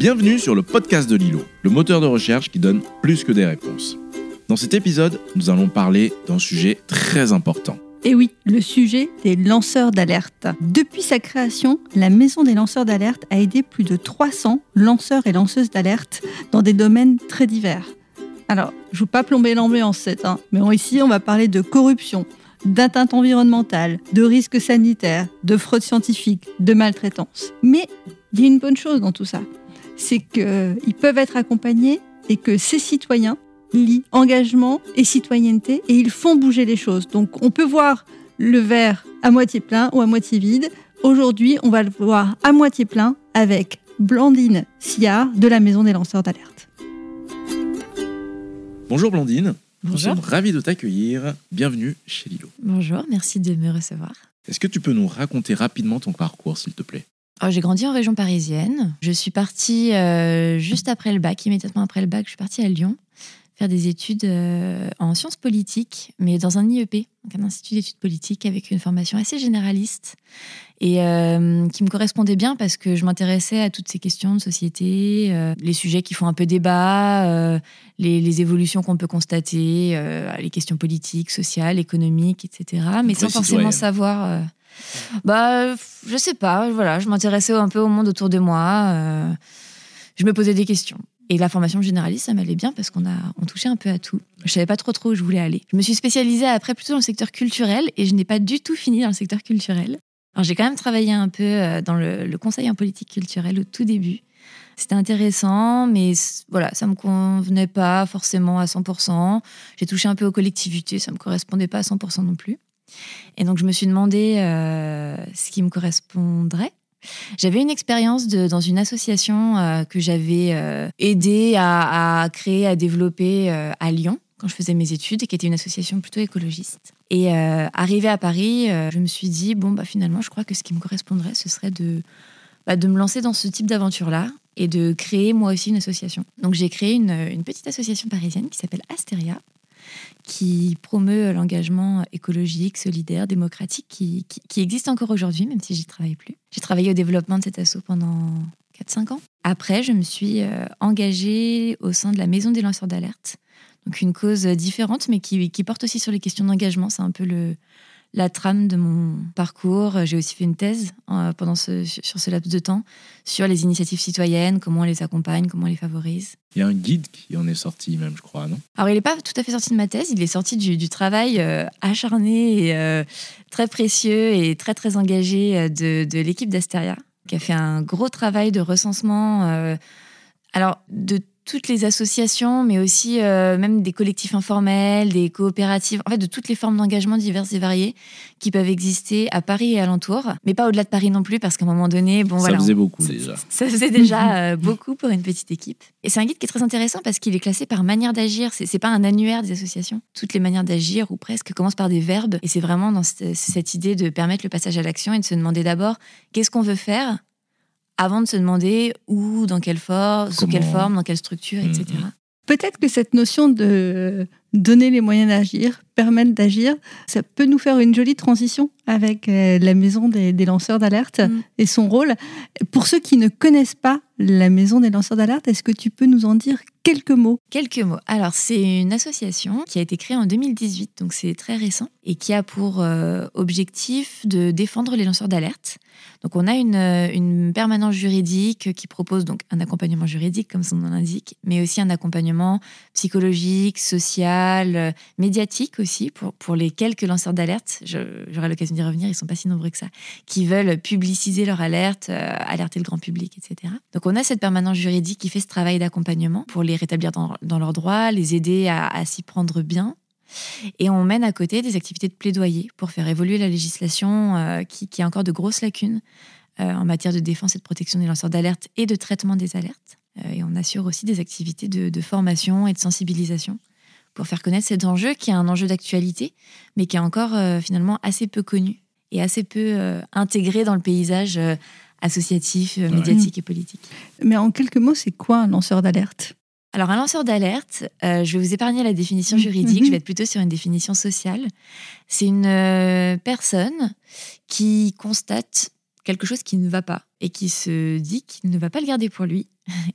Bienvenue sur le podcast de Lilo, le moteur de recherche qui donne plus que des réponses. Dans cet épisode, nous allons parler d'un sujet très important. Et oui, le sujet des lanceurs d'alerte. Depuis sa création, la Maison des lanceurs d'alerte a aidé plus de 300 lanceurs et lanceuses d'alerte dans des domaines très divers. Alors, je ne veux pas plomber l'ambiance, hein, mais ici, on va parler de corruption, d'atteinte environnementale, de risques sanitaires, de fraude scientifique, de maltraitance. Mais il y a une bonne chose dans tout ça, c'est qu'ils peuvent être accompagnés et que ces citoyens lient engagement et citoyenneté et ils font bouger les choses. Donc on peut voir le verre à moitié plein ou à moitié vide. Aujourd'hui, on va le voir à moitié plein avec Blandine Sillard de la Maison des lanceurs d'alerte. Bonjour Blandine. Nous sommes ravis de t'accueillir. Bienvenue chez Lilo. Bonjour, merci de me recevoir. Est-ce que tu peux nous raconter rapidement ton parcours, s'il te plaît? J'ai grandi en région parisienne. Je suis partie euh, juste après le bac, immédiatement après le bac, je suis partie à Lyon faire des études euh, en sciences politiques, mais dans un IEP, un institut d'études politiques, avec une formation assez généraliste et euh, qui me correspondait bien parce que je m'intéressais à toutes ces questions de société, les sujets qui font un peu débat, les, évolutions qu'on peut constater, les questions politiques, sociales, économiques, etc. Mais sans forcément savoir. Bah, je sais pas. Voilà, je m'intéressais un peu au monde autour de moi. je me posais des questions. Et la formation généraliste, ça m'allait bien parce qu'on a on touchait un peu à tout. Je savais pas trop trop où je voulais aller. Je me suis spécialisée après plutôt dans le secteur culturel et je n'ai pas du tout fini dans le secteur culturel. Alors j'ai quand même travaillé un peu euh, dans le, conseil en politique culturelle au tout début. C'était intéressant, mais voilà, ça me convenait pas forcément à 100%. J'ai touché un peu aux collectivités, ça me correspondait pas à 100% non plus. Et donc je me suis demandé euh, ce qui me correspondrait. J'avais une expérience dans une association euh, que j'avais euh, aidé à, créer, à développer à Lyon quand je faisais mes études, et qui était une association plutôt écologiste. Et arrivé à Paris, je me suis dit bon bah finalement, je crois que ce qui me correspondrait, ce serait de bah, de me lancer dans ce type d'aventure-là et de créer moi aussi une association. Donc j'ai créé une, une petite association parisienne qui s'appelle Astéria, qui promeut l'engagement écologique, solidaire, démocratique, qui, existe encore aujourd'hui, même si j'y travaille plus. J'ai travaillé au développement de cet assaut pendant 4-5 ans. Après, je me suis euh, engagée au sein de la Maison des lanceurs d'alerte. Donc une cause différente, mais qui, qui porte aussi sur les questions d'engagement. C'est un peu le, la trame de mon parcours. J'ai aussi fait une thèse euh, pendant ce, sur ce laps de temps sur les initiatives citoyennes, comment on les accompagne, comment on les favorise. Il y a un guide qui en est sorti même, je crois, non? Alors, il n'est pas tout à fait sorti de ma thèse, il est sorti du, travail euh, acharné et euh, très précieux et très, très engagé de, de l'équipe d'Asteria, qui a fait un gros travail de recensement. alors, de toutes les associations, mais aussi euh, même des collectifs informels, des coopératives, en fait de toutes les formes d'engagement diverses et variées qui peuvent exister à Paris et alentour, mais pas au-delà de Paris non plus, parce qu'à un moment donné, bon ça voilà. Ça faisait beaucoup déjà. Ça faisait déjà euh, beaucoup pour une petite équipe. Et c'est un guide qui est très intéressant parce qu'il est classé par manière d'agir. C'est pas un annuaire des associations. Toutes les manières d'agir, ou presque, commencent par des verbes. Et c'est vraiment dans cette idée de permettre le passage à l'action et de se demander d'abord qu'est-ce qu'on veut faire? Avant de se demander où, dans quelle forme, sous quelle forme, dans quelle structure, etc. Mm-hmm. Peut-être que cette notion de donner les moyens d'agir, permettre d'agir, ça peut nous faire une jolie transition avec euh, la maison des, lanceurs d'alerte mm. et son rôle. Pour ceux qui ne connaissent pas la maison des lanceurs d'alerte, est-ce que tu peux nous en dire quelques mots? Quelques mots. Alors, c'est une association qui a été créée en 2018, donc c'est très récent, et qui a pour euh, objectif de défendre les lanceurs d'alerte. Donc, on a une, euh, une, permanence juridique qui propose donc un accompagnement juridique, comme son nom l'indique, mais aussi un accompagnement psychologique, social, euh, médiatique aussi, pour, pour les quelques lanceurs d'alerte. J'aurai l'occasion d'y revenir, ils ne sont pas si nombreux que ça, qui veulent publiciser leur alerte, alerter le grand public, etc. Donc, on a cette permanence juridique qui fait ce travail d'accompagnement pour les rétablir dans, leurs droits, les aider à, s'y prendre bien. Et on mène à côté des activités de plaidoyer pour faire évoluer la législation euh, qui, a encore de grosses lacunes euh, en matière de défense et de protection des lanceurs d'alerte et de traitement des alertes. Euh, et on assure aussi des activités de, formation et de sensibilisation pour faire connaître cet enjeu qui est un enjeu d'actualité, mais qui est encore finalement assez peu connu et assez peu intégré dans le paysage associatif, médiatique et politique. Mais en quelques mots, c'est quoi un lanceur d'alerte? Alors, un lanceur d'alerte, euh, je vais vous épargner la définition mmh, juridique, je vais être plutôt sur une définition sociale. C'est une euh, personne qui constate quelque chose qui ne va pas et qui se dit qu'il ne va pas le garder pour lui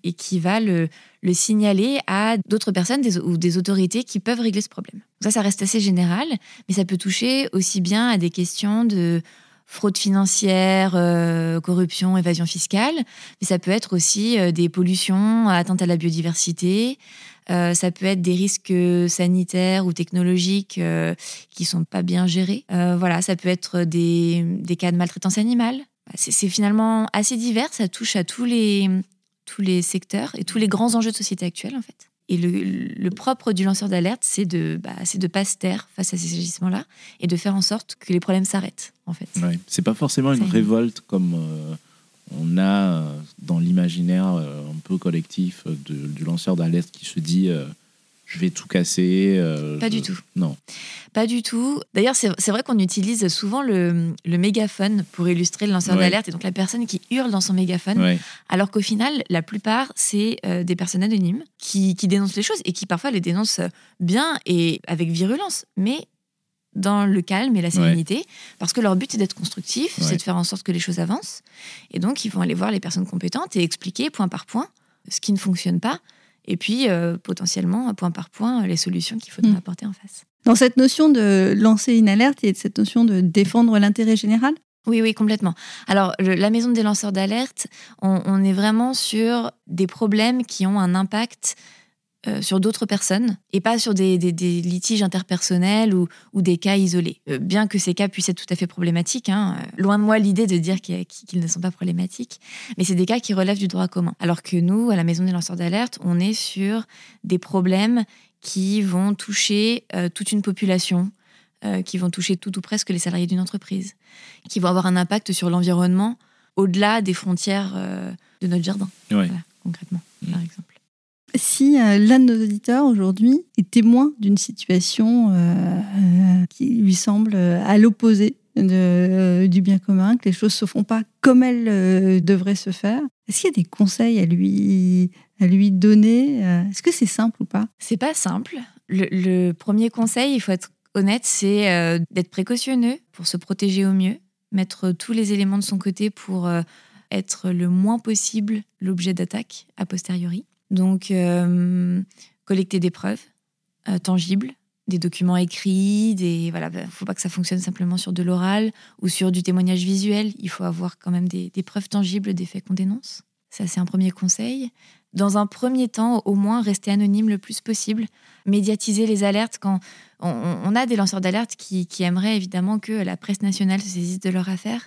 et qui va le, le signaler à d'autres personnes ou des autorités qui peuvent régler ce problème. Ça, ça reste assez général, mais ça peut toucher aussi bien à des questions de fraude financière, euh, corruption, évasion fiscale, mais ça peut être aussi euh, des pollutions, atteintes à la biodiversité, euh, ça peut être des risques sanitaires ou technologiques qui sont pas bien gérés. voilà, ça peut être des, des cas de maltraitance animale. C'est finalement assez divers, ça touche à tous les, tous les secteurs et tous les grands enjeux de société actuels en fait. Et le, propre du lanceur d'alerte, c'est de bah, de pas se taire face à ces agissements-là et de faire en sorte que les problèmes s'arrêtent en fait. Ouais. C'est pas forcément une révolte comme euh, on a euh, dans l'imaginaire euh, un peu collectif du lanceur d'alerte qui se dit je vais tout casser. Euh, pas du tout. Non. Pas du tout. D'ailleurs, c'est vrai qu'on utilise souvent le, mégaphone pour illustrer le lanceur d'alerte et donc la personne qui hurle dans son mégaphone. Alors qu'au final, la plupart, c'est euh, des personnes anonymes qui, dénoncent les choses et qui parfois les dénoncent bien et avec virulence. Mais dans le calme et la sérénité, parce que leur but est d'être constructif, c'est de faire en sorte que les choses avancent. Et donc, ils vont aller voir les personnes compétentes et expliquer point par point ce qui ne fonctionne pas et puis euh, potentiellement, point par point, les solutions qu'il faudra mm. apporter en face. Dans cette notion de lancer une alerte, il y a cette notion de défendre l'intérêt général? Oui, oui, complètement. Alors, la maison des lanceurs d'alerte, on, est vraiment sur des problèmes qui ont un impact euh, sur d'autres personnes et pas sur des, litiges interpersonnels ou, des cas isolés. Euh, bien que ces cas puissent être tout à fait problématiques, hein, euh, loin de moi l'idée de dire qu'ils ne sont pas problématiques, mais c'est des cas qui relèvent du droit commun. Alors que nous, à la Maison des lanceurs d'alerte, on est sur des problèmes qui vont toucher toute une population, qui vont toucher tout ou presque les salariés d'une entreprise, qui vont avoir un impact sur l'environnement au-delà des frontières de notre jardin, concrètement, par mmh. exemple si euh, l'un de nos auditeurs aujourd'hui est témoin d'une situation euh, euh, qui lui semble à l'opposé du bien commun, que les choses se font pas comme elles devraient se faire, est-ce qu'il y a des conseils à lui, à lui donner Est-ce que c'est simple ou pas? C'est pas simple. Le, premier conseil, il faut être honnête, c'est d'être précautionneux pour se protéger au mieux, mettre tous les éléments de son côté pour être le moins possible l'objet d'attaque a posteriori. Donc, euh, collecter des preuves euh, tangibles, des documents écrits, des voilà, bah, faut pas que ça fonctionne simplement sur de l'oral ou sur du témoignage visuel. Il faut avoir quand même des, preuves tangibles des faits qu'on dénonce. Ça, c'est un premier conseil. Dans un premier temps, au moins, rester anonyme le plus possible. Médiatiser les alertes quand on, a des lanceurs d'alerte qui, qui, aimeraient évidemment que la presse nationale se saisisse de leur affaire.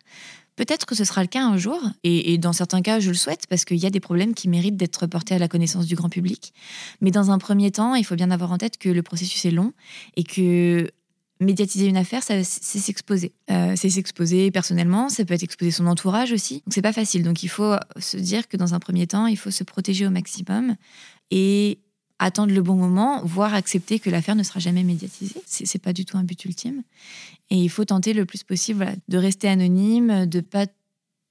Peut-être que ce sera le cas un jour, et, dans certains cas, je le souhaite, parce qu'il y a des problèmes qui méritent d'être portés à la connaissance du grand public. Mais dans un premier temps, il faut bien avoir en tête que le processus est long et que médiatiser une affaire, c'est s'exposer. Euh, c'est s'exposer personnellement, ça peut être exposer son entourage aussi. Donc c'est pas facile. Donc il faut se dire que dans un premier temps, il faut se protéger au maximum et attendre le bon moment, voire accepter que l'affaire ne sera jamais médiatisée. C'est, n'est pas du tout un but ultime. Et il faut tenter le plus possible de rester anonyme, de pas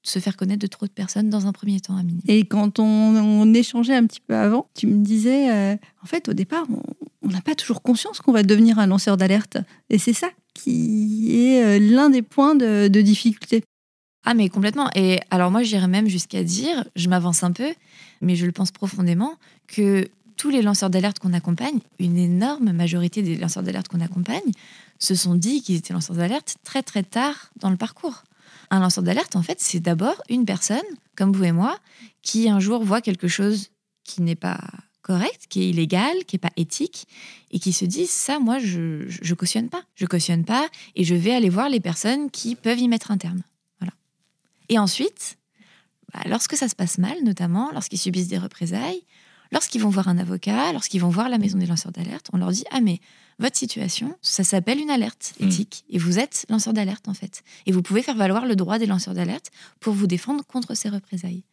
se faire connaître de trop de personnes dans un premier temps à minimum. Et quand on, échangeait un petit peu avant, tu me disais, euh, en fait, au départ, on n'a pas toujours conscience qu'on va devenir un lanceur d'alerte. Et c'est ça qui est euh, l'un des points de, de difficulté. Ah mais complètement. Et alors moi j'irais même jusqu'à dire, je m'avance un peu, mais je le pense profondément, que tous les lanceurs d'alerte qu'on accompagne, une énorme majorité des lanceurs d'alerte qu'on accompagne, se sont dit qu'ils étaient lanceurs d'alerte très très tard dans le parcours. Un lanceur d'alerte, en fait, c'est d'abord une personne, comme vous et moi, qui un jour voit quelque chose qui n'est pas correct, qui est illégal, qui n'est pas éthique, et qui se dit ça, moi, je, je cautionne pas. Je cautionne pas, et je vais aller voir les personnes qui peuvent y mettre un terme. Voilà. Et ensuite, bah, lorsque ça se passe mal, notamment lorsqu'ils subissent des représailles, Lorsqu'ils vont voir un avocat, lorsqu'ils vont voir la maison des lanceurs d'alerte, on leur dit Ah, mais votre situation, ça s'appelle une alerte mm. éthique. Et vous êtes lanceur d'alerte, en fait. Et vous pouvez faire valoir le droit des lanceurs d'alerte pour vous défendre contre ces représailles.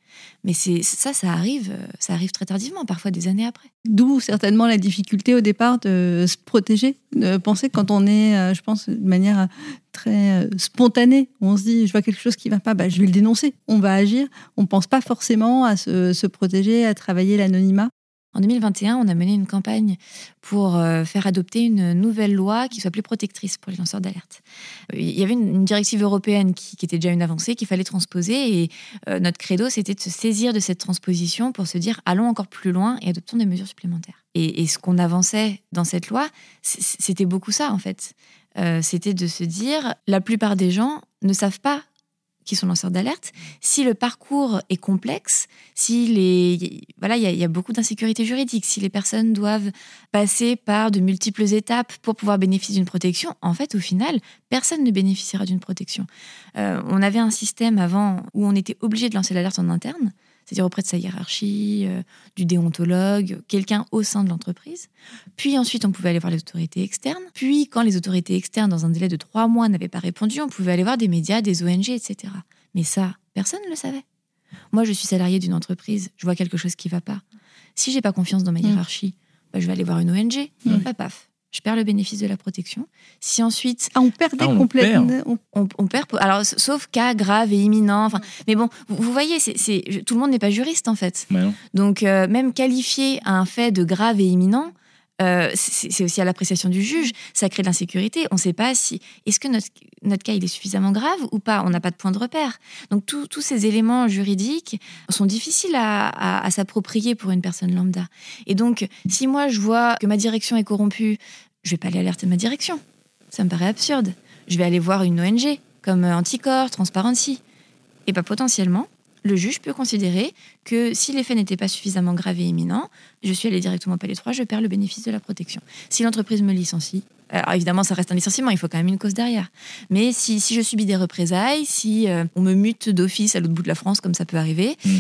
Mais c'est ça, ça arrive, euh, ça arrive très tardivement, parfois des années après. D'où certainement la difficulté au départ de se protéger, de penser quand on est, euh, je pense, de manière euh, très spontanée, on se dit, je vois quelque chose qui ne va pas, bah, je vais le dénoncer, on va agir. On ne pense pas forcément à se, se protéger, à travailler l'anonymat. En 2021, on a mené une campagne pour euh, faire adopter une nouvelle loi qui soit plus protectrice pour les lanceurs d'alerte. Il y avait une, directive européenne qui, était déjà une avancée qu'il fallait transposer et euh, notre credo, c'était de se saisir de cette transposition pour se dire allons encore plus loin et adoptons des mesures supplémentaires. Et, ce qu'on avançait dans cette loi, c'était beaucoup ça en fait. Euh, c'était de se dire la plupart des gens ne savent pas qui sont lanceurs d'alerte, si le parcours est complexe, si les voilà, il y, a beaucoup d'insécurité juridique, si les personnes doivent passer par de multiples étapes pour pouvoir bénéficier d'une protection, en fait, au final, personne ne bénéficiera d'une protection. Euh, on avait un système avant où on était obligé de lancer l'alerte en interne c'est-à-dire auprès de sa hiérarchie, euh, du déontologue, quelqu'un au sein de l'entreprise. Puis ensuite, on pouvait aller voir les autorités externes. Puis, quand les autorités externes, dans un délai de trois mois, n'avaient pas répondu, on pouvait aller voir des médias, des ONG, etc. Mais ça, personne ne le savait. Moi, je suis salarié d'une entreprise, je vois quelque chose qui ne va pas. Si j'ai pas confiance dans ma mmh. hiérarchie, bah, je vais aller voir une ONG. Mmh. Pas paf je perds le bénéfice de la protection. Si ensuite. Ah, on perdait ah, complètement. On, perd. Alors, sauf cas grave et imminent. Enfin, mais bon, vous, voyez, c'est, tout le monde n'est pas juriste, en fait. Donc, euh, même qualifier un fait de grave et imminent, euh, c'est aussi à l'appréciation du juge, ça crée de l'insécurité. On ne sait pas si est-ce que notre, notre, cas il est suffisamment grave ou pas? On n'a pas de point de repère. Donc tous ces éléments juridiques sont difficiles à, s'approprier pour une personne lambda. Et donc si moi je vois que ma direction est corrompue, je vais pas aller alerter ma direction. Ça me paraît absurde. Je vais aller voir une ONG comme Anticorps, Transparency. Et pas potentiellement, le juge peut considérer que si les faits n'étaient pas suffisamment graves et imminents, je suis allé directement au palais 3, je perds le bénéfice de la protection. Si l'entreprise me licencie, alors évidemment, ça reste un licenciement, il faut quand même une cause derrière. Mais si, je subis des représailles, si euh, on me mute d'office à l'autre bout de la France, comme ça peut arriver, mm.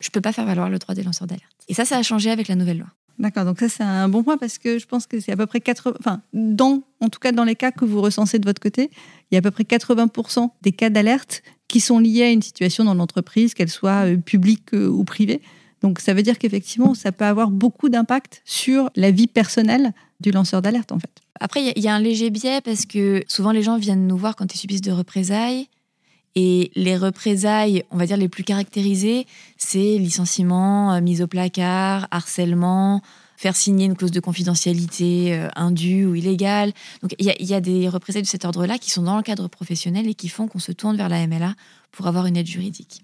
je ne peux pas faire valoir le droit des lanceurs d'alerte. Et ça, ça a changé avec la nouvelle loi. D'accord, donc ça c'est un bon point parce que je pense que c'est à peu près 80, enfin, dans, en tout cas dans les cas que vous recensez de votre côté, il y a à peu près 80% des cas d'alerte qui sont liés à une situation dans l'entreprise, qu'elle soit euh, publique euh, ou privée. Donc ça veut dire qu'effectivement, ça peut avoir beaucoup d'impact sur la vie personnelle du lanceur d'alerte en fait. Après, il y, a un léger biais parce que souvent les gens viennent nous voir quand ils subissent de représailles. Et les représailles, on va dire les plus caractérisées, c'est licenciement, euh, mise au placard, harcèlement, faire signer une clause de confidentialité euh, indue ou illégale. Donc il y, a des représailles de cet ordre-là qui sont dans le cadre professionnel et qui font qu'on se tourne vers la MLA pour avoir une aide juridique.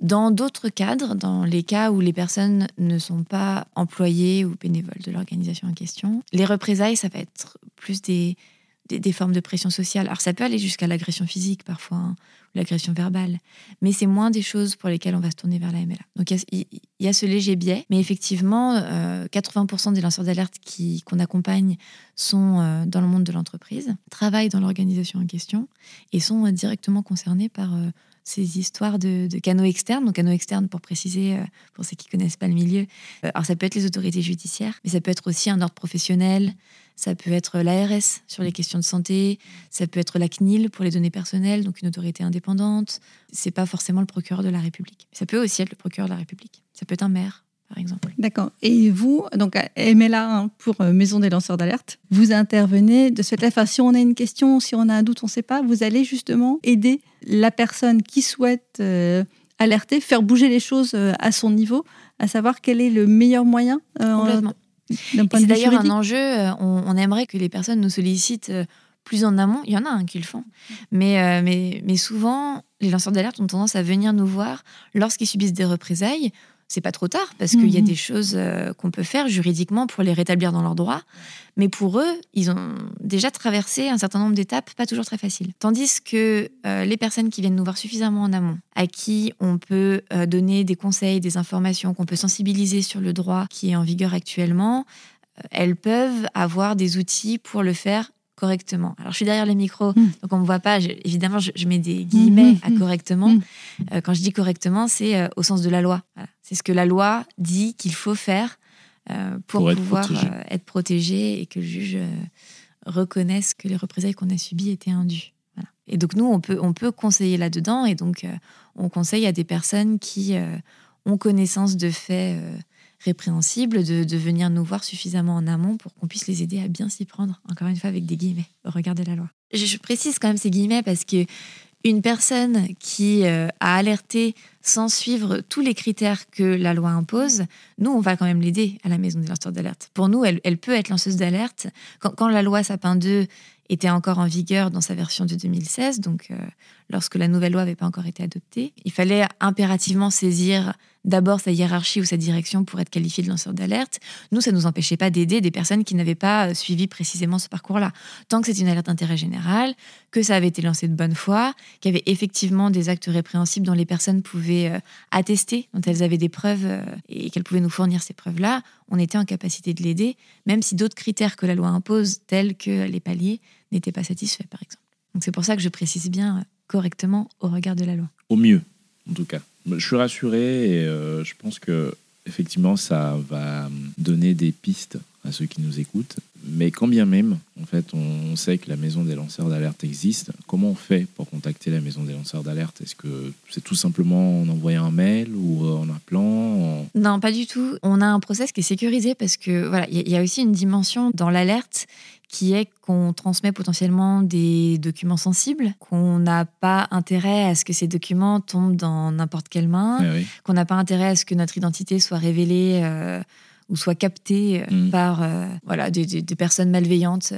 Dans d'autres cadres, dans les cas où les personnes ne sont pas employées ou bénévoles de l'organisation en question, les représailles, ça va être plus des, des, formes de pression sociale. Alors ça peut aller jusqu'à l'agression physique parfois, hein, ou l'agression verbale, mais c'est moins des choses pour lesquelles on va se tourner vers la MLA. Donc il y, a ce léger biais, mais effectivement, 80% euh, des lanceurs d'alerte qu'on accompagne sont euh, dans le monde de l'entreprise, travaillent dans l'organisation en question et sont euh, directement concernés par ces histoires de, canaux externes. Donc, canaux externes, pour préciser, pour ceux qui connaissent pas le milieu, alors ça peut être les autorités judiciaires, mais ça peut être aussi un ordre professionnel, ça peut être l'ARS sur les questions de santé, ça peut être la CNIL pour les données personnelles, donc une autorité indépendante. C'est pas forcément le procureur de la République. Ça peut aussi être le procureur de la République. Ça peut être un maire, par exemple. D'accord. Et vous, donc MLA hein, pour euh, Maison des lanceurs d'alerte, vous intervenez de cette façon. Si on a une question, si on a un doute, on ne sait pas, vous allez justement aider la personne qui souhaite euh, alerter, faire bouger les choses euh, à son niveau, à savoir quel est le meilleur moyen. Complètement. C'est d'ailleurs un enjeu. Euh, on, aimerait que les personnes nous sollicitent euh, plus en amont. Il y en a un qui le font. Mais, euh, mais, mais souvent, les lanceurs d'alerte ont tendance à venir nous voir lorsqu'ils subissent des représailles c'est pas trop tard parce qu'il y a mhm. des choses euh, qu'on peut faire juridiquement pour les rétablir dans leurs droits. Mais pour eux, ils ont déjà traversé un certain nombre d'étapes pas toujours très faciles. Tandis que euh, les personnes qui viennent nous voir suffisamment en amont, à qui on peut euh, donner des conseils, des informations, qu'on peut sensibiliser sur le droit qui est en vigueur actuellement, elles peuvent avoir des outils pour le faire correctement. Alors, je suis derrière les micros, hmm. donc on ne me voit pas. évidemment, je, mets des guillemets hmm, hmm, à correctement. Euh, quand je dis correctement, c'est euh, au sens de la loi. C'est ce que la loi dit qu'il faut faire euh, pour, pouvoir être protégé et que le juge reconnaisse que les représailles qu'on a subies étaient indues. Et donc, nous, on peut, on peut conseiller là-dedans. Et donc, on conseille à des personnes qui ont connaissance de faits répréhensible de, venir nous voir suffisamment en amont pour qu'on puisse les aider à bien s'y prendre, encore une fois avec des guillemets, regarder la loi. Je, précise quand même ces guillemets parce que une personne qui a alerté sans suivre tous les critères que la loi impose, nous, on va quand même l'aider à la maison des lanceurs d'alerte. Pour nous, elle, peut être lanceuse d'alerte. Quand, la loi Sapin 2 était encore en vigueur dans sa version de 2016, donc lorsque la nouvelle loi n'avait pas encore été adoptée, il fallait impérativement saisir d'abord sa hiérarchie ou sa direction pour être qualifié de lanceur d'alerte. Nous, ça ne nous empêchait pas d'aider des personnes qui n'avaient pas euh, suivi précisément ce parcours-là. Tant que c'est une alerte d'intérêt général, que ça avait été lancé de bonne foi, qu'il y avait effectivement des actes répréhensibles dont les personnes pouvaient euh, attester, dont elles avaient des preuves euh, et qu'elles pouvaient nous fournir ces preuves-là, on était en capacité de l'aider, même si d'autres critères que la loi impose, tels que les paliers, n'étaient pas satisfaits, par exemple. Donc c'est pour ça que je précise bien correctement au regard de la loi. Au mieux, en tout cas. Je suis rassuré et euh, je pense que effectivement ça va donner des pistes à ceux qui nous écoutent. Mais quand bien même, en fait, on sait que la maison des lanceurs d'alerte existe. Comment on fait pour contacter la maison des lanceurs d'alerte? Est-ce que c'est tout simplement en envoyant un mail ou en appelant Non, pas du tout. On a un process qui est sécurisé parce que voilà, il y a aussi une dimension dans l'alerte qui est qu'on transmet potentiellement des documents sensibles, qu'on n'a pas intérêt à ce que ces documents tombent dans n'importe quelle main, eh qu'on n'a pas intérêt à ce que notre identité soit révélée euh, ou soit captée euh, mm. par euh, voilà, des, personnes malveillantes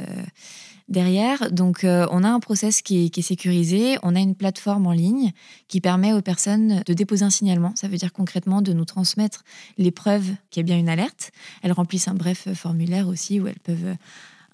derrière. Donc, on a un process qui est, qui est, sécurisé. On a une plateforme en ligne qui permet aux personnes de déposer un signalement. Ça veut dire concrètement de nous transmettre les preuves qu'il y a bien une alerte. Elles remplissent un bref formulaire aussi où elles peuvent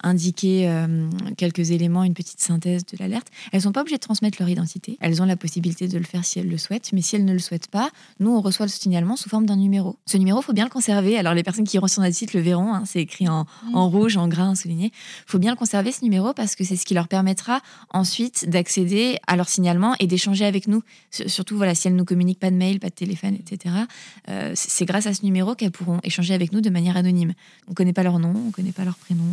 indiquer euh, quelques éléments, une petite synthèse de l'alerte. Elles sont pas obligées de transmettre leur identité. Elles ont la possibilité de le faire si elles le souhaitent, mais si elles ne le souhaitent pas, nous, on reçoit le signalement sous forme d'un numéro. Ce numéro, faut bien le conserver. Alors, les personnes qui iront sur notre site le verront, hein, c'est écrit en, mm. en, rouge, en gras, souligné. faut bien le conserver, ce numéro, parce que c'est ce qui leur permettra ensuite d'accéder à leur signalement et d'échanger avec nous. Surtout, voilà, si elles ne nous communiquent pas de mail, pas de téléphone, etc., euh, c'est grâce à ce numéro qu'elles pourront échanger avec nous de manière anonyme. On ne connaît pas leur nom, on ne connaît pas leur prénom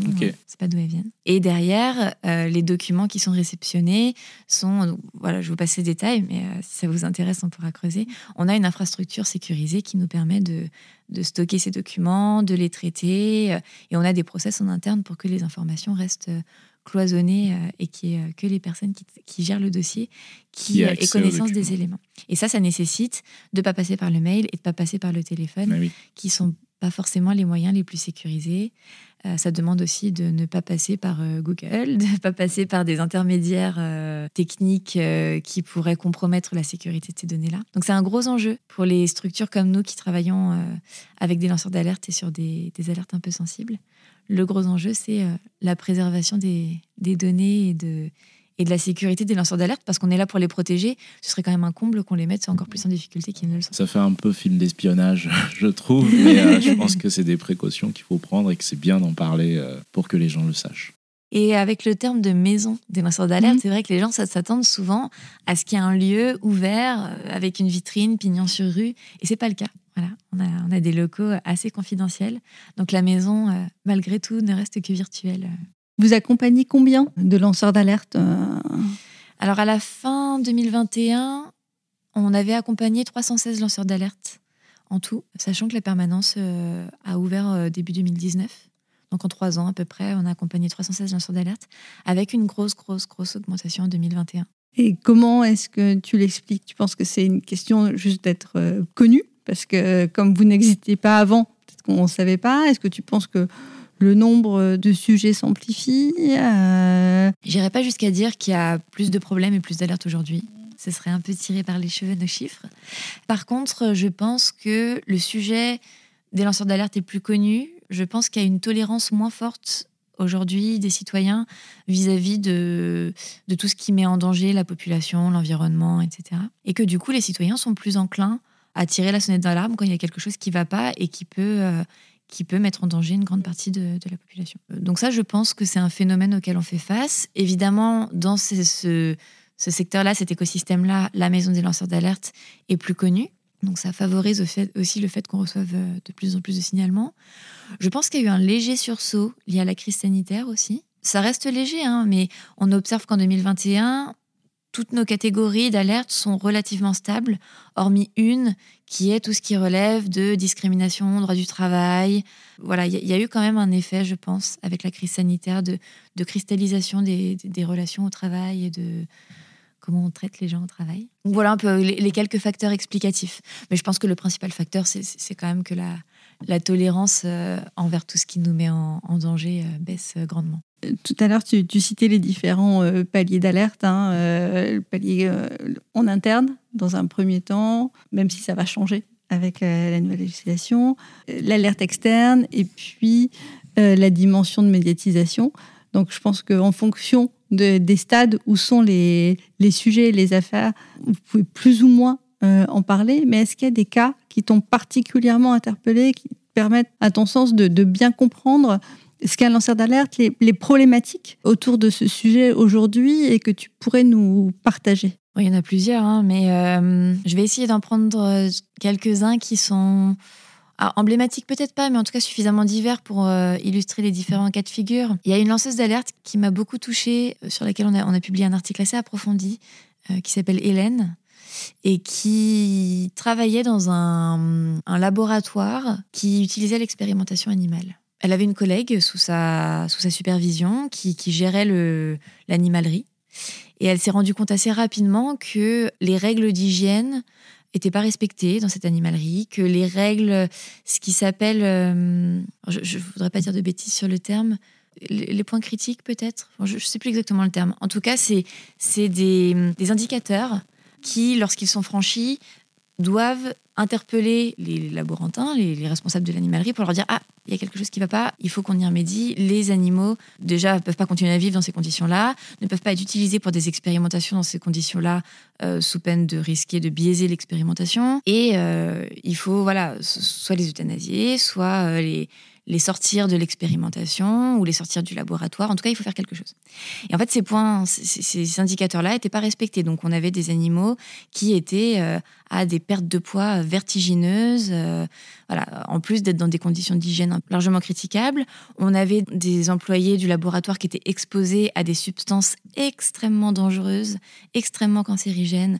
c'est pas d'où elles viennent. Et derrière, euh, les documents qui sont réceptionnés sont, voilà, je vous passe les détails, mais euh, si ça vous intéresse, on pourra creuser. On a une infrastructure sécurisée qui nous permet de, de stocker ces documents, de les traiter, euh, et on a des process en interne pour que les informations restent cloisonnées et qui que les personnes qui, qui, gèrent le dossier qui, aient connaissance des éléments. Et ça, ça nécessite de ne pas passer par le mail et de ne pas passer par le téléphone, qui qui sont pas forcément les moyens les plus sécurisés. Euh, ça demande aussi de ne pas passer par euh, Google, de ne pas passer par des intermédiaires euh, techniques qui pourraient compromettre la sécurité de ces données-là. Donc c'est un gros enjeu pour les structures comme nous qui travaillons avec des lanceurs d'alerte et sur des, alertes un peu sensibles. Le gros enjeu, c'est la préservation des, des données et de, et de la sécurité des lanceurs d'alerte parce qu'on est là pour les protéger. Ce serait quand même un comble qu'on les mette encore plus en difficulté qu'ils ne le sont. Ça fait un peu film d'espionnage, je trouve, mais euh, je pense que c'est des précautions qu'il faut prendre et que c'est bien d'en parler euh, pour que les gens le sachent. Et avec le terme de maison des lanceurs d'alerte, mmh. c'est vrai que les gens s'attendent souvent à ce qu'il y ait un lieu ouvert euh, avec une vitrine, pignon sur rue, et c'est pas le cas. Voilà, on a, on a, des locaux assez confidentiels. Donc la maison, malgré tout, ne reste que virtuelle. Vous accompagnez combien de lanceurs d'alerte euh Alors à la fin 2021, on avait accompagné 316 lanceurs d'alerte en tout, sachant que la permanence euh, a ouvert euh, début 2019. Donc en trois ans à peu près, on a accompagné 316 lanceurs d'alerte avec une grosse, grosse, grosse augmentation en 2021. Et comment est-ce que tu l'expliques? Tu penses que c'est une question juste d'être connu Parce que comme vous n'existez pas avant, peut-être qu'on ne savait pas. Est-ce que tu penses que le nombre de sujets s'amplifie. Euh... J'irai pas jusqu'à dire qu'il y a plus de problèmes et plus d'alertes aujourd'hui. Ce serait un peu tiré par les cheveux nos chiffres. Par contre, je pense que le sujet des lanceurs d'alerte est plus connu. Je pense qu'il y a une tolérance moins forte aujourd'hui des citoyens vis-à-vis de, de tout ce qui met en danger la population, l'environnement, etc. Et que du coup, les citoyens sont plus enclins à tirer la sonnette d'alarme quand il y a quelque chose qui ne va pas et qui peut, euh, qui peut mettre en danger une grande partie de, la population. Donc ça, je pense que c'est un phénomène auquel on fait face. Évidemment, dans ce, ce, secteur-là, cet écosystème-là, la maison des lanceurs d'alerte est plus connue. Donc ça favorise aussi le fait qu'on reçoive euh, de plus en plus de signalements. Je pense qu'il y a eu un léger sursaut lié à la crise sanitaire aussi. Ça reste léger, hein, mais on observe qu'en 2021, toutes nos catégories d'alerte sont relativement stables, hormis une qui est tout ce qui relève de discrimination, droit du travail. Voilà, il y, a eu quand même un effet, je pense, avec la crise sanitaire, de, cristallisation des, relations au travail et de comment on traite les gens au travail. Voilà un peu les, quelques facteurs explicatifs. Mais je pense que le principal facteur, c'est quand même que la, la tolérance euh, envers tout ce qui nous met en, danger euh, baisse euh, grandement. Tout à l'heure, tu, citais les différents paliers d'alerte. Hein, le palier en interne, dans un premier temps, même si ça va changer avec la nouvelle législation, l'alerte externe et puis la dimension de médiatisation. Donc je pense qu'en fonction des stades où sont les, les sujets, les affaires, vous pouvez plus ou moins en parler, mais est-ce qu'il y a des cas qui t'ont particulièrement interpellé, qui permettre, à ton sens, de, bien comprendre ce qu'est un lanceur d'alerte, les, problématiques autour de ce sujet aujourd'hui et que tu pourrais nous partager Il y en a plusieurs, hein, mais euh, je vais essayer d'en prendre euh, quelques-uns qui sont ah, emblématiques, peut-être pas, mais en tout cas suffisamment divers pour euh, illustrer les différents cas de figure. Il y a une lanceuse d'alerte qui m'a beaucoup touchée, sur laquelle on a, on a publié un article assez approfondi, qui s'appelle Hélène, et qui travaillait dans un, laboratoire qui utilisait l'expérimentation animale. Elle avait une collègue sous sa, sous sa supervision qui, gérait l'animalerie. Et elle s'est rendue compte assez rapidement que les règles d'hygiène n'étaient pas respectées dans cette animalerie, que les règles, ce qui s'appelle, euh, je ne voudrais pas dire de bêtises sur le terme, les, points critiques peut-être, je ne sais plus exactement le terme. En tout cas, c'est des, des indicateurs qui, lorsqu'ils sont franchis, doivent interpeller les laborantins, les, responsables de l'animalerie, pour leur dire Ah, il y a quelque chose qui ne va pas, il faut qu'on y remédie. Les animaux, déjà, ne peuvent pas continuer à vivre dans ces conditions-là, ne peuvent pas être utilisés pour des expérimentations dans ces conditions-là, euh, sous peine de risquer de biaiser l'expérimentation. Et euh, il faut, voilà, soit les euthanasier, soit euh, les les sortir de l'expérimentation ou les sortir du laboratoire. En tout cas, il faut faire quelque chose. Et en fait, ces points, ces, indicateurs-là n'étaient pas respectés. Donc, on avait des animaux qui étaient euh, à des pertes de poids vertigineuses. Euh, voilà. En plus d'être dans des conditions d'hygiène largement critiquables, on avait des employés du laboratoire qui étaient exposés à des substances extrêmement dangereuses, extrêmement cancérigènes,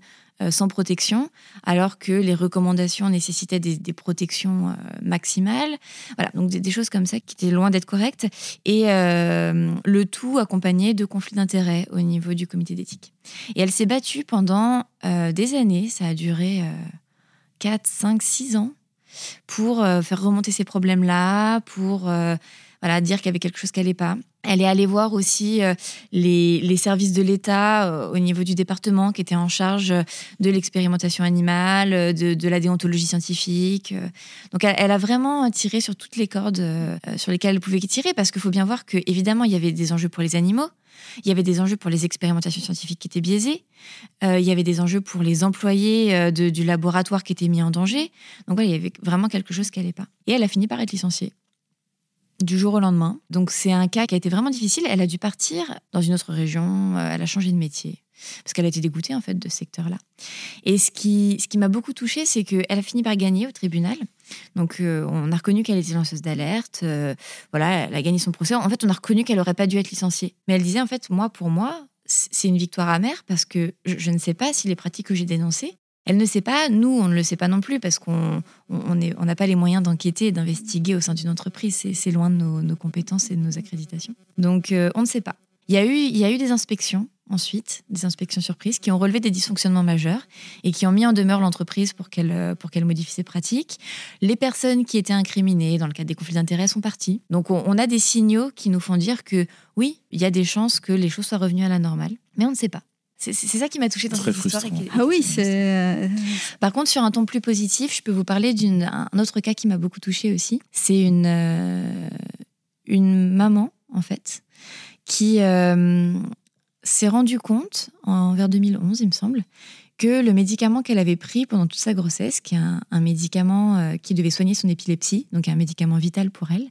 sans protection, alors que les recommandations nécessitaient des, protections euh, maximales. Voilà, donc des, choses comme ça qui étaient loin d'être correctes. Et euh, le tout accompagné de conflits d'intérêts au niveau du comité d'éthique. Et elle s'est battue pendant des années, ça a duré 4, 5, 6 ans, pour faire remonter ces problèmes-là, pour voilà, dire qu'il y avait quelque chose qui n'allait pas. Elle est allée voir aussi euh, les, services de l'État euh, au niveau du département qui étaient en charge euh, de l'expérimentation animale, de, la déontologie scientifique. Donc elle, a vraiment tiré sur toutes les cordes sur lesquelles elle pouvait tirer parce qu'il faut bien voir que évidemment il y avait des enjeux pour les animaux, il y avait des enjeux pour les expérimentations scientifiques qui étaient biaisées, il y avait des enjeux pour les employés du laboratoire qui étaient mis en danger. Donc voilà, il y avait vraiment quelque chose qui n'allait pas. Et elle a fini par être licenciée du jour au lendemain. Donc c'est un cas qui a été vraiment difficile. Elle a dû partir dans une autre région, euh, elle a changé de métier parce qu'elle a été dégoûtée en fait de ce secteur-là. Et ce qui, ce qui m'a beaucoup touchée, c'est qu'elle a fini par gagner au tribunal. Donc euh, on a reconnu qu'elle était lanceuse d'alerte. Euh, voilà, elle a gagné son procès. En fait, on a reconnu qu'elle n'aurait pas dû être licenciée. Mais elle disait en fait, moi pour moi, c'est une victoire amère parce que je ne sais pas si les pratiques que j'ai dénoncées elle ne sait pas, nous, on ne le sait pas non plus parce qu'on n'a pas les moyens d'enquêter et d'investiguer au sein d'une entreprise. C'est loin de nos, compétences et de nos accréditations. Donc, euh, on ne sait pas. Il y, a eu, il y a eu des inspections ensuite, des inspections surprises, qui ont relevé des dysfonctionnements majeurs et qui ont mis en demeure l'entreprise pour qu'elle pour qu'elle modifie ses pratiques. Les personnes qui étaient incriminées dans le cadre des conflits d'intérêts sont parties. Donc on, on a des signaux qui nous font dire que oui, il y a des chances que les choses soient revenues à la normale, mais on ne sait pas. C'est ça qui m'a touchée dans cette histoire. ah oui, c'est. Par contre, sur un ton plus positif, je peux vous parler d'un autre cas qui m'a beaucoup touchée aussi. C'est une, euh, une maman, en fait, qui euh, s'est rendue compte, en, vers 2011, il me semble, que le médicament qu'elle avait pris pendant toute sa grossesse, qui est un, médicament euh, qui devait soigner son épilepsie, donc un médicament vital pour elle,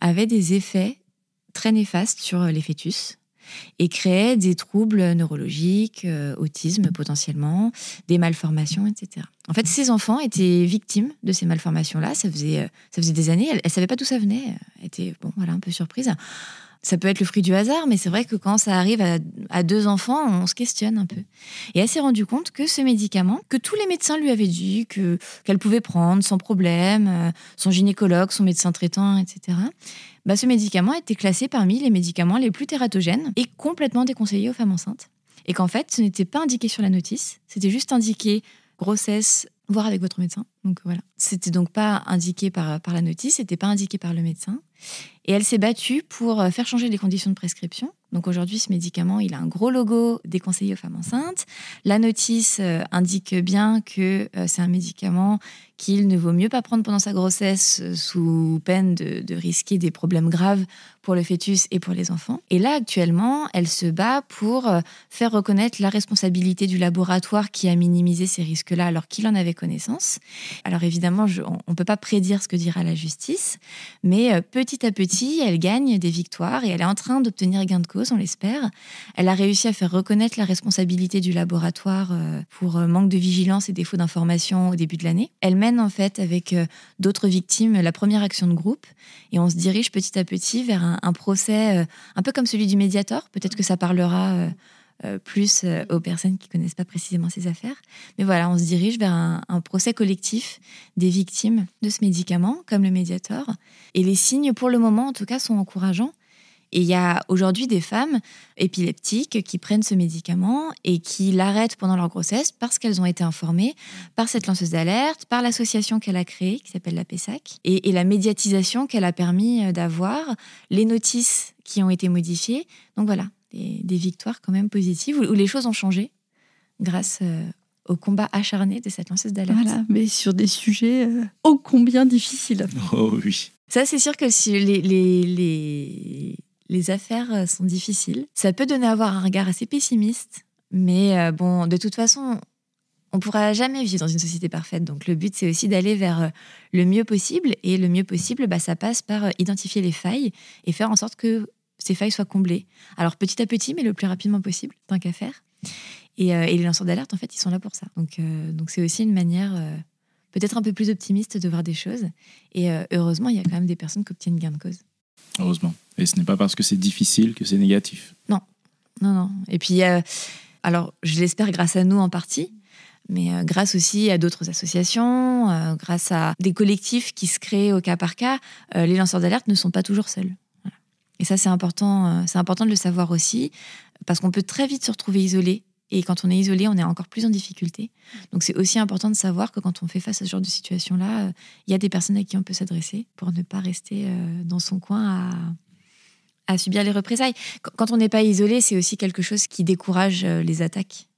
avait des effets très néfastes sur les fœtus et créait des troubles neurologiques, euh, autisme potentiellement, des malformations, etc. En fait, ces enfants étaient victimes de ces malformations-là. Ça faisait, euh, ça faisait des années. Elle ne savait pas d'où ça venait. Elle était bon, voilà, un peu surprise. Ça peut être le fruit du hasard, mais c'est vrai que quand ça arrive à, deux enfants, on se questionne un peu. Et elle s'est rendue compte que ce médicament, que tous les médecins lui avaient dit que qu'elle pouvait prendre sans problème, euh, son gynécologue, son médecin traitant, etc. Bah, ce médicament était classé parmi les médicaments les plus tératogènes et complètement déconseillé aux femmes enceintes. et qu'en fait, ce n'était pas indiqué sur la notice, c'était juste indiqué grossesse, voir avec votre médecin. Donc voilà. C'était donc pas indiqué par, par la notice, c'était pas indiqué par le médecin. Et elle s'est battue pour euh, faire changer les conditions de prescription. Donc aujourd'hui, ce médicament, il a un gros logo déconseillé aux femmes enceintes. La notice euh, indique bien que euh, c'est un médicament qu'il ne vaut mieux pas prendre pendant sa grossesse sous peine de, risquer des problèmes graves pour le fœtus et pour les enfants. Et là, actuellement, elle se bat pour faire reconnaître la responsabilité du laboratoire qui a minimisé ces risques-là alors qu'il en avait connaissance. Alors évidemment, on ne peut pas prédire ce que dira la justice, mais petit à petit, elle gagne des victoires et elle est en train d'obtenir gain de cause, on l'espère. Elle a réussi à faire reconnaître la responsabilité du laboratoire euh, pour euh, manque de vigilance et défaut d'information au début de l'année. En fait avec euh, d'autres victimes la première action de groupe et on se dirige petit à petit vers un, un procès un peu comme celui du médiator. Peut-être que ça parlera euh, plus euh, aux personnes qui connaissent pas précisément ces affaires. Mais voilà, on se dirige vers un, procès collectif des victimes de ce médicament, comme le Mediator. Et les signes, pour le moment en tout cas, sont encourageants. Et il y a aujourd'hui des femmes épileptiques qui prennent ce médicament et qui l'arrêtent pendant leur grossesse parce qu'elles ont été informées par cette lanceuse d'alerte, par l'association qu'elle a créée, qui s'appelle la PESAC, et, et la médiatisation qu'elle a permis euh, d'avoir, les notices qui ont été modifiées. Donc voilà, des, victoires quand même positives, où, les choses ont changé grâce euh, au combat acharné de cette lanceuse d'alerte. Voilà, mais sur des sujets euh, ô combien difficiles. Oh oui. Ça, c'est sûr que si les, les, les, les, affaires euh, sont difficiles, ça peut donner à avoir un regard assez pessimiste. Mais bon, de toute façon, on pourra jamais vivre dans une société parfaite. Donc le but, c'est aussi d'aller vers le mieux possible. Et le mieux possible, bah, ça passe par identifier les failles et faire en sorte que ces failles soient comblées. Alors petit à petit, mais le plus rapidement possible, tant qu'à faire. Et, euh, les lanceurs d'alerte, en fait, ils sont là pour ça. Donc, euh, donc c'est aussi une manière euh, peut-être un peu plus optimiste de voir des choses. Et heureusement, il y a quand même des personnes qui obtiennent gain de cause. Heureusement. Et ce n'est pas parce que c'est difficile que c'est négatif. Non, non, non. Et puis, alors, je l'espère grâce à nous en partie, mais grâce aussi à d'autres associations, grâce à des collectifs qui se créent au cas par cas, les lanceurs d'alerte ne sont pas toujours seuls. Et ça, c'est important, euh, c'est important de le savoir aussi, parce qu'on peut très vite se retrouver isolé. Et quand on est isolé, on est encore plus en difficulté. Donc c'est aussi important de savoir que quand on fait face à ce genre de situation-là, euh, il y a des personnes à qui on peut s'adresser pour ne pas rester euh, dans son coin à, subir les représailles. Quand on n'est pas isolé, c'est aussi quelque chose qui décourage les attaques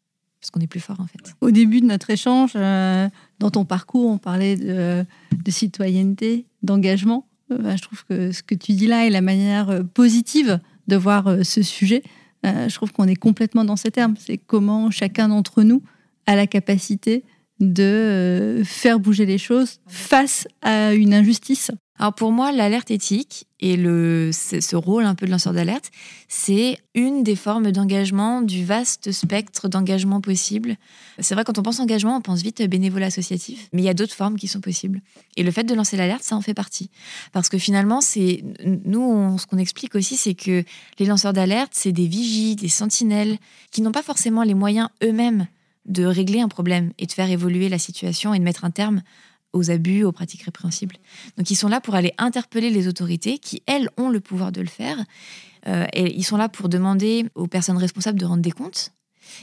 parce qu'on est plus fort en fait. Au début de notre échange, dans ton parcours, on parlait de, citoyenneté, d'engagement. Euh, bah, je trouve que ce que tu dis là est la manière euh, positive de voir euh, ce sujet. Je trouve qu'on est complètement dans ces termes. C'est comment chacun d'entre nous a la capacité de faire bouger les choses face à une injustice. Alors pour moi, l'alerte éthique et le, ce rôle un peu de lanceur d'alerte, c'est une des formes d'engagement du vaste spectre d'engagement possible. C'est vrai, quand on pense engagement, on pense vite bénévolat associatif, mais il y a d'autres formes qui sont possibles. Et le fait de lancer l'alerte, ça en fait partie. Parce que finalement, c'est nous, ce qu'on explique aussi, c'est que les lanceurs d'alerte, c'est des vigies, des sentinelles, qui n'ont pas forcément les moyens eux-mêmes de régler un problème et de faire évoluer la situation et de mettre un terme aux abus, aux pratiques répréhensibles. Donc ils sont là pour aller interpeller les autorités qui, elles, ont le pouvoir de le faire. Euh, et ils sont là pour demander aux personnes responsables de rendre des comptes.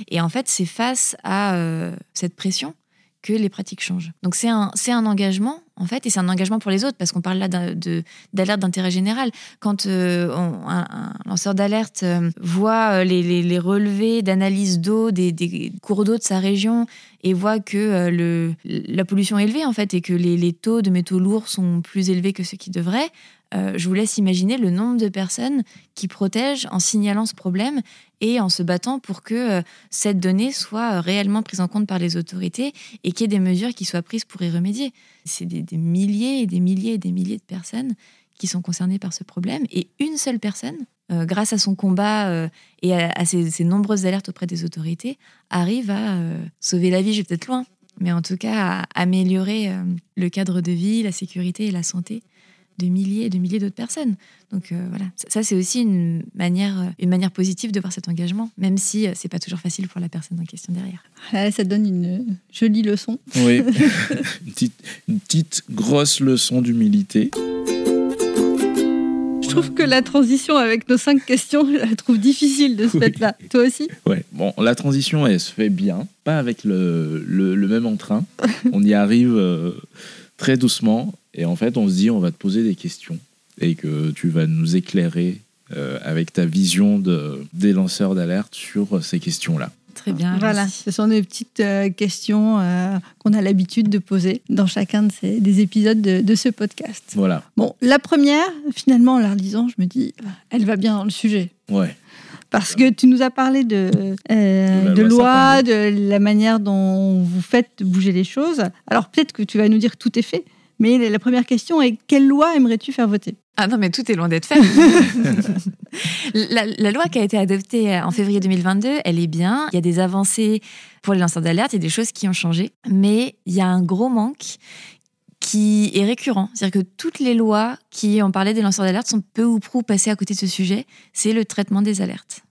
Et en fait, c'est face à euh, cette pression que les pratiques changent. Donc c'est un, c'est un engagement, en fait, et c'est un engagement pour les autres, parce qu'on parle là d'alerte d'intérêt général. Quand euh, un, lanceur d'alerte voit les, les, relevés d'analyse d'eau des, cours d'eau de sa région et voit que la pollution est élevée, en fait, et que les, les taux de métaux lourds sont plus élevés que ce qui devrait, euh, je vous laisse imaginer le nombre de personnes qui protègent en signalant ce problème et en se battant pour que euh, cette donnée soit euh, réellement prise en compte par les autorités et qu'il y ait des mesures qui soient prises pour y remédier. C'est des, milliers et des milliers et des milliers de personnes qui sont concernées par ce problème et une seule personne, grâce à son combat et à, ses, nombreuses alertes auprès des autorités, arrive à sauver la vie, je vais peut-être loin, mais en tout cas à améliorer le cadre de vie, la sécurité et la santé de milliers et de milliers d'autres personnes. Donc euh, voilà, ça, c'est aussi une manière, euh, une manière positive de voir cet engagement, même si euh, c'est pas toujours facile pour la personne en question derrière. ça donne une jolie leçon. Oui, une, petite, une petite grosse leçon d'humilité. Je trouve que la transition avec nos cinq questions, je la trouve difficile de ce Oui. fait-là. Toi aussi? Ouais, bon, la transition, elle se fait bien, pas avec le, le, le même entrain. On y arrive euh, très doucement, et en fait, on se dit, on va te poser des questions, et que tu vas nous éclairer euh, avec ta vision de, des lanceurs d'alerte sur ces questions-là. Très bien. Voilà, ce sont des petites euh, questions euh, qu'on a l'habitude de poser dans chacun de ces, des épisodes de, de ce podcast. Voilà, Bon, la première, finalement, en la relisant, je me dis, elle va bien dans le sujet. ouais. Parce que tu nous as parlé de, euh, de loi, de la manière dont vous faites bouger les choses. Alors peut-être que tu vas nous dire tout est fait, mais la première question est quelle loi aimerais-tu faire voter? Ah non, mais tout est loin d'être fait. la, la loi qui a été adoptée en février 2022, elle est bien. Il y a des avancées pour les lanceurs d'alerte, il y a des choses qui ont changé. Mais il y a un gros manque qui est récurrent. C'est-à-dire que toutes les lois qui ont parlé des lanceurs d'alerte sont peu ou prou passées à côté de ce sujet. C'est le traitement des alertes.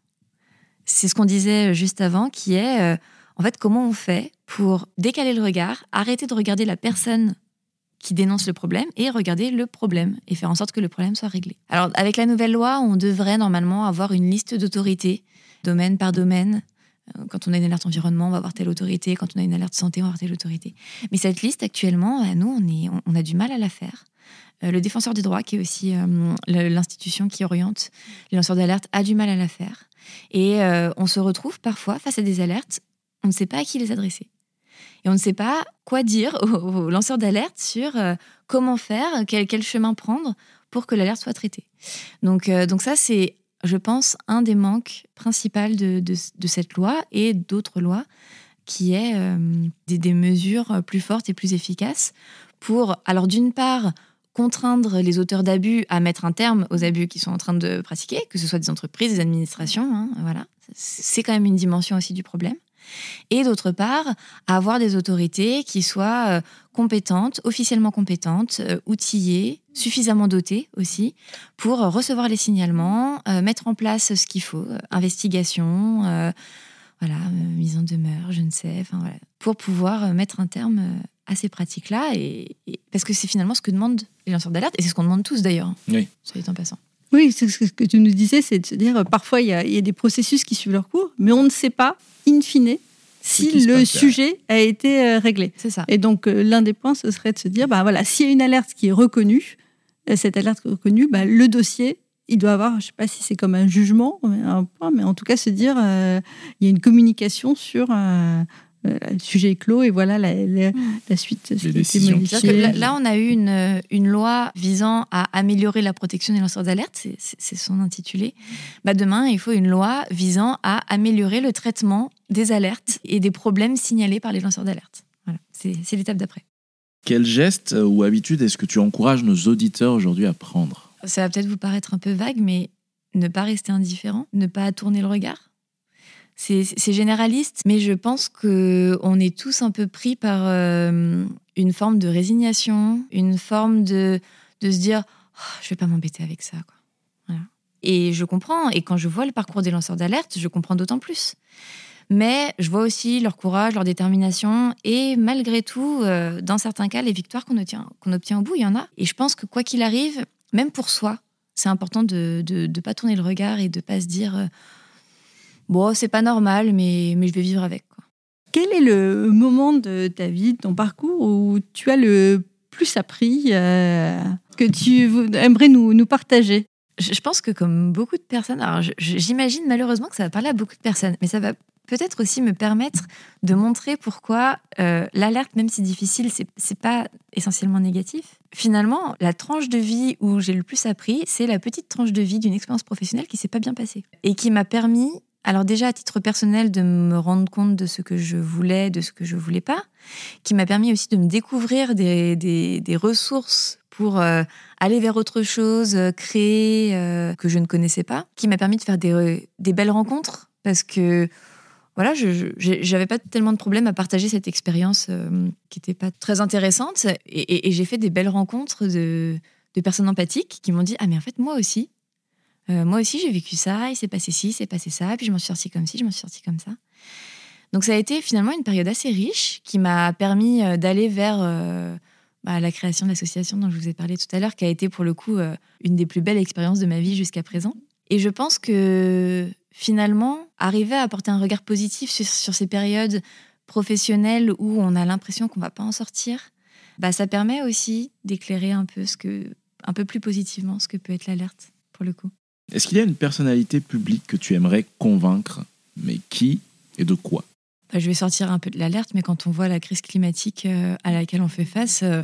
C'est ce qu'on disait juste avant, qui est, euh, en fait, comment on fait pour décaler le regard, arrêter de regarder la personne qui dénonce le problème et regarder le problème et faire en sorte que le problème soit réglé. Alors, avec la nouvelle loi, on devrait normalement avoir une liste d'autorités, domaine par domaine. Euh, Quand on a une alerte environnement, on va avoir telle autorité. Quand on a une alerte santé, on va avoir telle autorité. Mais cette liste, actuellement, nous, on, on- a du mal à la faire. Euh, Le défenseur des droits, qui est aussi euh, l'institution qui oriente les lanceurs d'alerte, a du mal à la faire. Et on se retrouve parfois face à des alertes, on ne sait pas à qui les adresser. Et on ne sait pas quoi dire aux, lanceurs d'alerte sur euh, comment faire, quel, chemin prendre pour que l'alerte soit traitée. Donc, euh, donc ça, c'est, je pense, un des manques principaux de, de- de cette loi et d'autres lois, qui est euh, des, des mesures plus fortes et plus efficaces pour, alors d'une part, contraindre les auteurs d'abus à mettre un terme aux abus qu'ils sont en train de pratiquer, que ce soit des entreprises, des administrations, hein, voilà. C'est quand même une dimension aussi du problème. Et d'autre part, avoir des autorités qui soient euh, compétentes, officiellement compétentes, euh, outillées, suffisamment dotées aussi, pour euh, recevoir les signalements, mettre en place ce qu'il faut, investigation, euh, voilà, mise en demeure, je ne sais, enfin voilà, pour pouvoir mettre un terme à ces pratiques-là, et, et- parce que c'est finalement ce que demandent les lanceurs d'alerte, et c'est ce qu'on demande tous d'ailleurs, Oui. soit dit en passant. Oui, c'est ce que tu nous disais, c'est de se dire, euh, parfois il y, a, il y a des processus qui suivent leur cours, mais on ne sait pas, in fine, si le sujet a été euh, réglé. C'est ça. Et donc, euh, l'un des points, ce serait de se dire, bah voilà, s'il y a une alerte qui est reconnue, cette alerte reconnue, bah, le dossier, il doit avoir, je ne sais pas si c'est comme un jugement, mais un point, mais en tout cas se dire, euh, il y a une communication sur euh, le sujet est clos et voilà la, la- la suite. ce qui modifié. Là, là, on a eu une, une loi visant à améliorer la protection des lanceurs d'alerte, c'est- son intitulé. Bah, demain, il faut une loi visant à améliorer le traitement des alertes et des problèmes signalés par les lanceurs d'alerte. Voilà, c'est c'est l'étape d'après. Quel geste euh, ou habitude est-ce que tu encourages nos auditeurs aujourd'hui à prendre? Ça va peut-être vous paraître un peu vague, mais ne pas rester indifférent, ne pas tourner le regard? C'est généraliste, mais je pense que on est tous un peu pris par euh, une forme de résignation, une forme de, de se dire Oh, je vais pas m'embêter avec ça. Et je comprends, et quand je vois le parcours des lanceurs d'alerte, je comprends d'autant plus. Mais je vois aussi leur courage, leur détermination, et malgré tout, euh, dans certains cas, les victoires qu'on obtient, qu'on obtient au bout, il y en a. Et je pense que quoi qu'il arrive, même pour soi, c'est important de ne pas tourner le regard et de pas se dire euh, bon, c'est pas normal, mais, mais je vais vivre avec. Quoi. Quel est le moment de ta vie, de ton parcours, où tu as le plus appris, euh, que tu aimerais nous, nous partager? Je, pense que comme beaucoup de personnes, alors j'imagine malheureusement que ça va parler à beaucoup de personnes, mais ça va peut-être aussi me permettre de montrer pourquoi euh, l'alerte, même si difficile, c'est pas essentiellement négatif. Finalement, la tranche de vie où j'ai le plus appris, c'est la petite tranche de vie d'une expérience professionnelle qui s'est pas bien passée et qui m'a permis, alors déjà à titre personnel, de me rendre compte de ce que je voulais, de ce que je voulais pas, qui m'a permis aussi de me découvrir des, des- ressources pour euh, aller vers autre chose, euh, créer euh, que je ne connaissais pas, qui m'a permis de faire des, des belles rencontres parce que voilà, je j'avais pas tellement de problèmes à partager cette expérience qui n'était pas très intéressante. Et, et- et j'ai fait des belles rencontres de, de personnes empathiques qui m'ont dit ah mais en fait moi aussi euh, moi aussi j'ai vécu ça il s'est passé ci il s'est passé ça puis je m'en suis sortie comme ci je m'en suis sortie comme ça donc ça a été finalement une période assez riche qui m'a permis euh, d'aller vers euh, bah, la création de l'association dont je vous ai parlé tout à l'heure, qui a été pour le coup une des plus belles expériences de ma vie jusqu'à présent. Et je pense que finalement, arriver à apporter un regard positif sur, ces périodes professionnelles où on a l'impression qu'on va pas en sortir, bah, ça permet aussi d'éclairer un peu ce que, un peu plus positivement ce que peut être l'alerte pour le coup. Est-ce qu'il y a une personnalité publique que tu aimerais convaincre, mais qui et de quoi? Bah, Je vais sortir un peu de l'alerte, mais quand on voit la crise climatique euh, à laquelle on fait face, euh,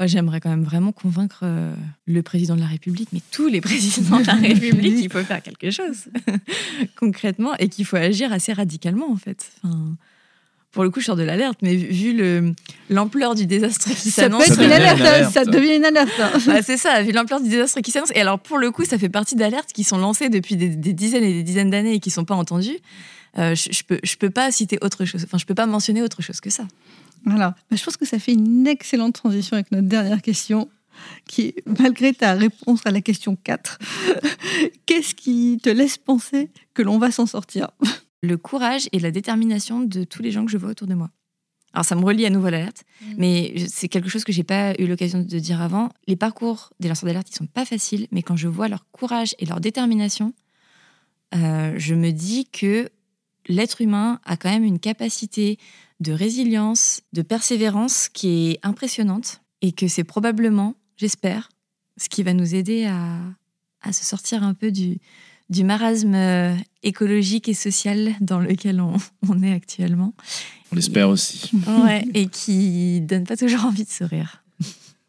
j'aimerais quand même vraiment convaincre euh, le président de la République, mais tous les présidents de la République qu'il faut faire quelque chose concrètement et qu'il faut agir assez radicalement en fait. Pour le coup, je sors de l'alerte, mais vu l'ampleur du désastre qui s'annonce. Ça, une alerte, ça devient une alerte. Bah, c'est ça, vu l'ampleur du désastre qui s'annonce. Et alors, pour le coup, ça fait partie d'alertes qui sont lancées depuis des, dizaines et des dizaines d'années et qui ne sont pas entendues. Euh, je, ne peux, je peux pas citer autre chose. Enfin, je peux pas mentionner autre chose que ça. Voilà. Bah, je pense que ça fait une excellente transition avec notre dernière question qui est, malgré ta réponse à la question 4, qu'est-ce qui te laisse penser que l'on va s'en sortir? Le courage et la détermination de tous les gens que je vois autour de moi. Alors ça me relie à nouveau l'alerte, mm. mais c'est quelque chose que j'ai pas eu l'occasion de dire avant. Les parcours des lanceurs d'alerte, ils sont pas faciles, mais quand je vois leur courage et leur détermination, euh, je me dis que l'être humain a quand même une capacité de résilience, de persévérance qui est impressionnante et que c'est probablement, j'espère, ce qui va nous aider à, à se sortir un peu du, du marasme euh, écologique et social dans lequel on, est actuellement. On l'espère aussi. Ouais, et qui donne pas toujours envie de sourire.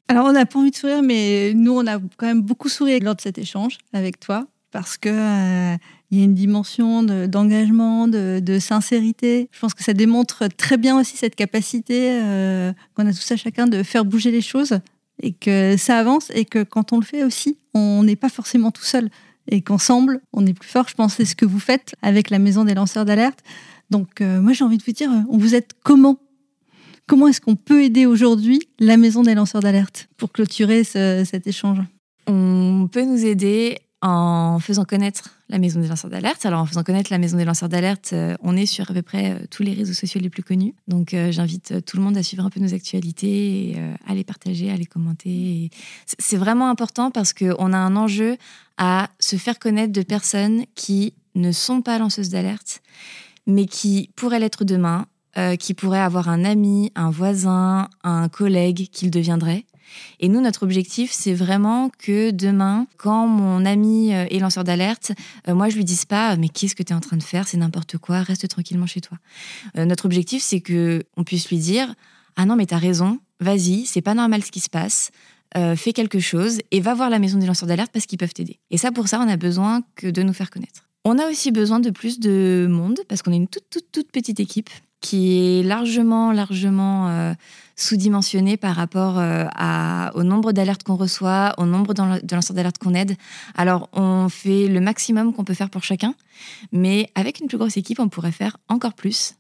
Alors, on n'a pas envie de sourire, mais nous, on a quand même beaucoup souri lors de cet échange avec toi, parce que euh, il y a une dimension d'engagement, de, sincérité. Je pense que ça démontre très bien aussi cette capacité euh, qu'on a tous à chacun de faire bouger les choses et que ça avance et que quand on le fait aussi, on n'est pas forcément tout seul et qu'ensemble, on est plus fort. Je pense c'est ce que vous faites avec la Maison des lanceurs d'alerte. Donc, euh, moi, j'ai envie de vous dire, on vous aide comment? Comment est-ce qu'on peut aider aujourd'hui la Maison des lanceurs d'alerte pour clôturer cet échange? On peut nous aider en faisant connaître la Maison des lanceurs d'alerte. Alors, en faisant connaître la Maison des lanceurs d'alerte, euh, on est sur à peu près euh, tous les réseaux sociaux les plus connus. Donc, euh, j'invite tout le monde à suivre un peu nos actualités, à les partager, à les commenter. C'est vraiment important parce qu'on a un enjeu à se faire connaître de personnes qui ne sont pas lanceuses d'alerte, mais qui pourraient l'être demain, qui pourraient avoir un ami, un voisin, un collègue qu'ils deviendraient et nous, notre objectif, c'est vraiment que demain, quand mon ami euh, est lanceur d'alerte, euh, moi, je lui dise pas, mais qu'est-ce que tu es en train de faire? C'est n'importe quoi, reste tranquillement chez toi. Euh, notre objectif, c'est que on puisse lui dire, ah non, mais tu as raison, vas-y, c'est pas normal ce qui se passe. fais quelque chose et va voir la maison des lanceurs d'alerte parce qu'ils peuvent t'aider. Et ça, pour ça, on a besoin que de nous faire connaître. On a aussi besoin de plus de monde parce qu'on est une toute, toute, toute petite équipe qui est largement, largement euh, sous-dimensionné par rapport euh, au nombre d'alertes qu'on reçoit, au nombre de lanceurs d'alerte qu'on aide. Alors, on fait le maximum qu'on peut faire pour chacun, mais avec une plus grosse équipe, on pourrait faire encore plus.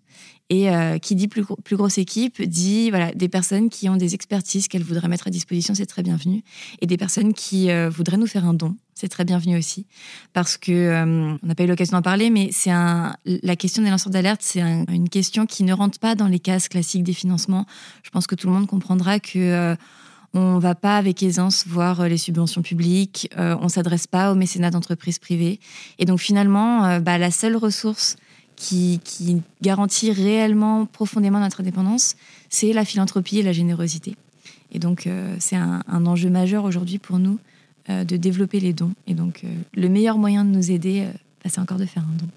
Et euh, qui dit plus, grosse équipe dit voilà des personnes qui ont des expertises qu'elles voudraient mettre à disposition, c'est très bienvenu. Et des personnes qui voudraient nous faire un don, c'est très bienvenu aussi. Parce que, euh, on n'a pas eu l'occasion d'en parler, mais c'est la question des lanceurs d'alerte, c'est une question qui ne rentre pas dans les cases classiques des financements. Je pense que tout le monde comprendra que. Euh, on va pas avec aisance voir euh, les subventions publiques, on on s'adresse pas au mécénat d'entreprises privées. Et donc finalement, bah, la seule ressource qui, garantit réellement, profondément notre indépendance, c'est la philanthropie et la générosité. Et donc c'est un, enjeu majeur aujourd'hui pour nous euh, de développer les dons. Et donc, euh, le meilleur moyen de nous aider, euh, bah, c'est encore de faire un don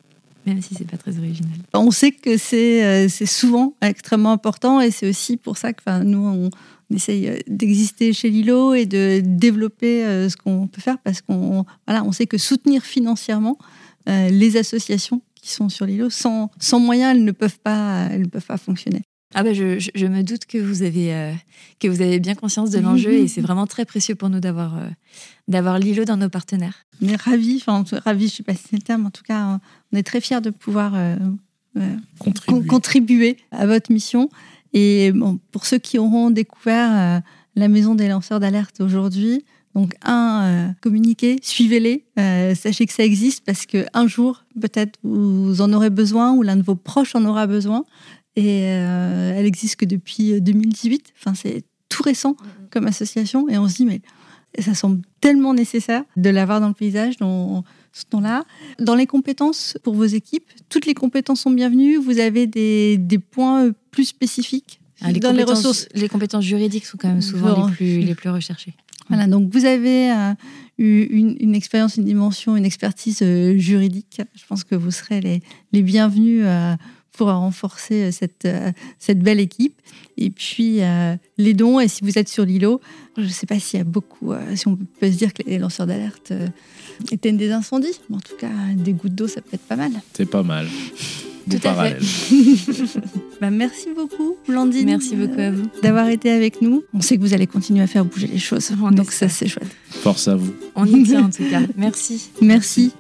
même si c'est pas très original. On sait que c'est souvent extrêmement important et c'est aussi pour ça que nous, on, essaye d'exister chez Lilo et de développer ce qu'on peut faire parce qu'on voilà, on sait que soutenir financièrement les associations qui sont sur Lilo, sans, sans moyens, elles ne peuvent pas, elles ne peuvent pas fonctionner. Ah bah je, je, me doute que vous avez, euh, que vous avez bien conscience de l'enjeu et c'est vraiment très précieux pour nous d'avoir euh, d'avoir Lilo dans nos partenaires. On est ravis, enfin ravis, je ne sais pas si c'est le terme, en tout cas, on est très fiers de pouvoir euh, contribuer. contribuer. à votre mission. Et bon, pour ceux qui auront découvert la maison des lanceurs d'alerte aujourd'hui, donc un, communiquez, suivez-les, sachez que ça existe parce qu'un jour, peut-être, vous en aurez besoin ou l'un de vos proches en aura besoin. Et euh, elle existe que depuis 2018. Euh, enfin, c'est tout récent. comme association et on se dit, mais ça semble tellement nécessaire de l'avoir dans le paysage, dans ce temps-là. Dans les compétences pour vos équipes, toutes les compétences sont bienvenues. Vous avez des, des points plus spécifiques ah, les dans les ressources. Les compétences juridiques sont quand même souvent les plus, les plus recherchées. Voilà, donc vous avez euh, eu une, expérience, une dimension, une expertise euh, juridique. Je pense que vous serez les, bienvenus euh, pour renforcer cette, cette belle équipe. Et puis les dons, et si vous êtes sur l'îlot, je ne sais pas s'il y a beaucoup, si on peut se dire que les lanceurs d'alerte éteignent des incendies, mais en tout cas, des gouttes d'eau, ça peut être pas mal. C'est pas mal. Tout parallèle. bah, merci beaucoup, Blandine. Merci beaucoup à vous. D'avoir été avec nous. On sait que vous allez continuer à faire bouger les choses. donc ça, c'est chouette. Force à vous. On y tient en tout cas. Merci. Merci.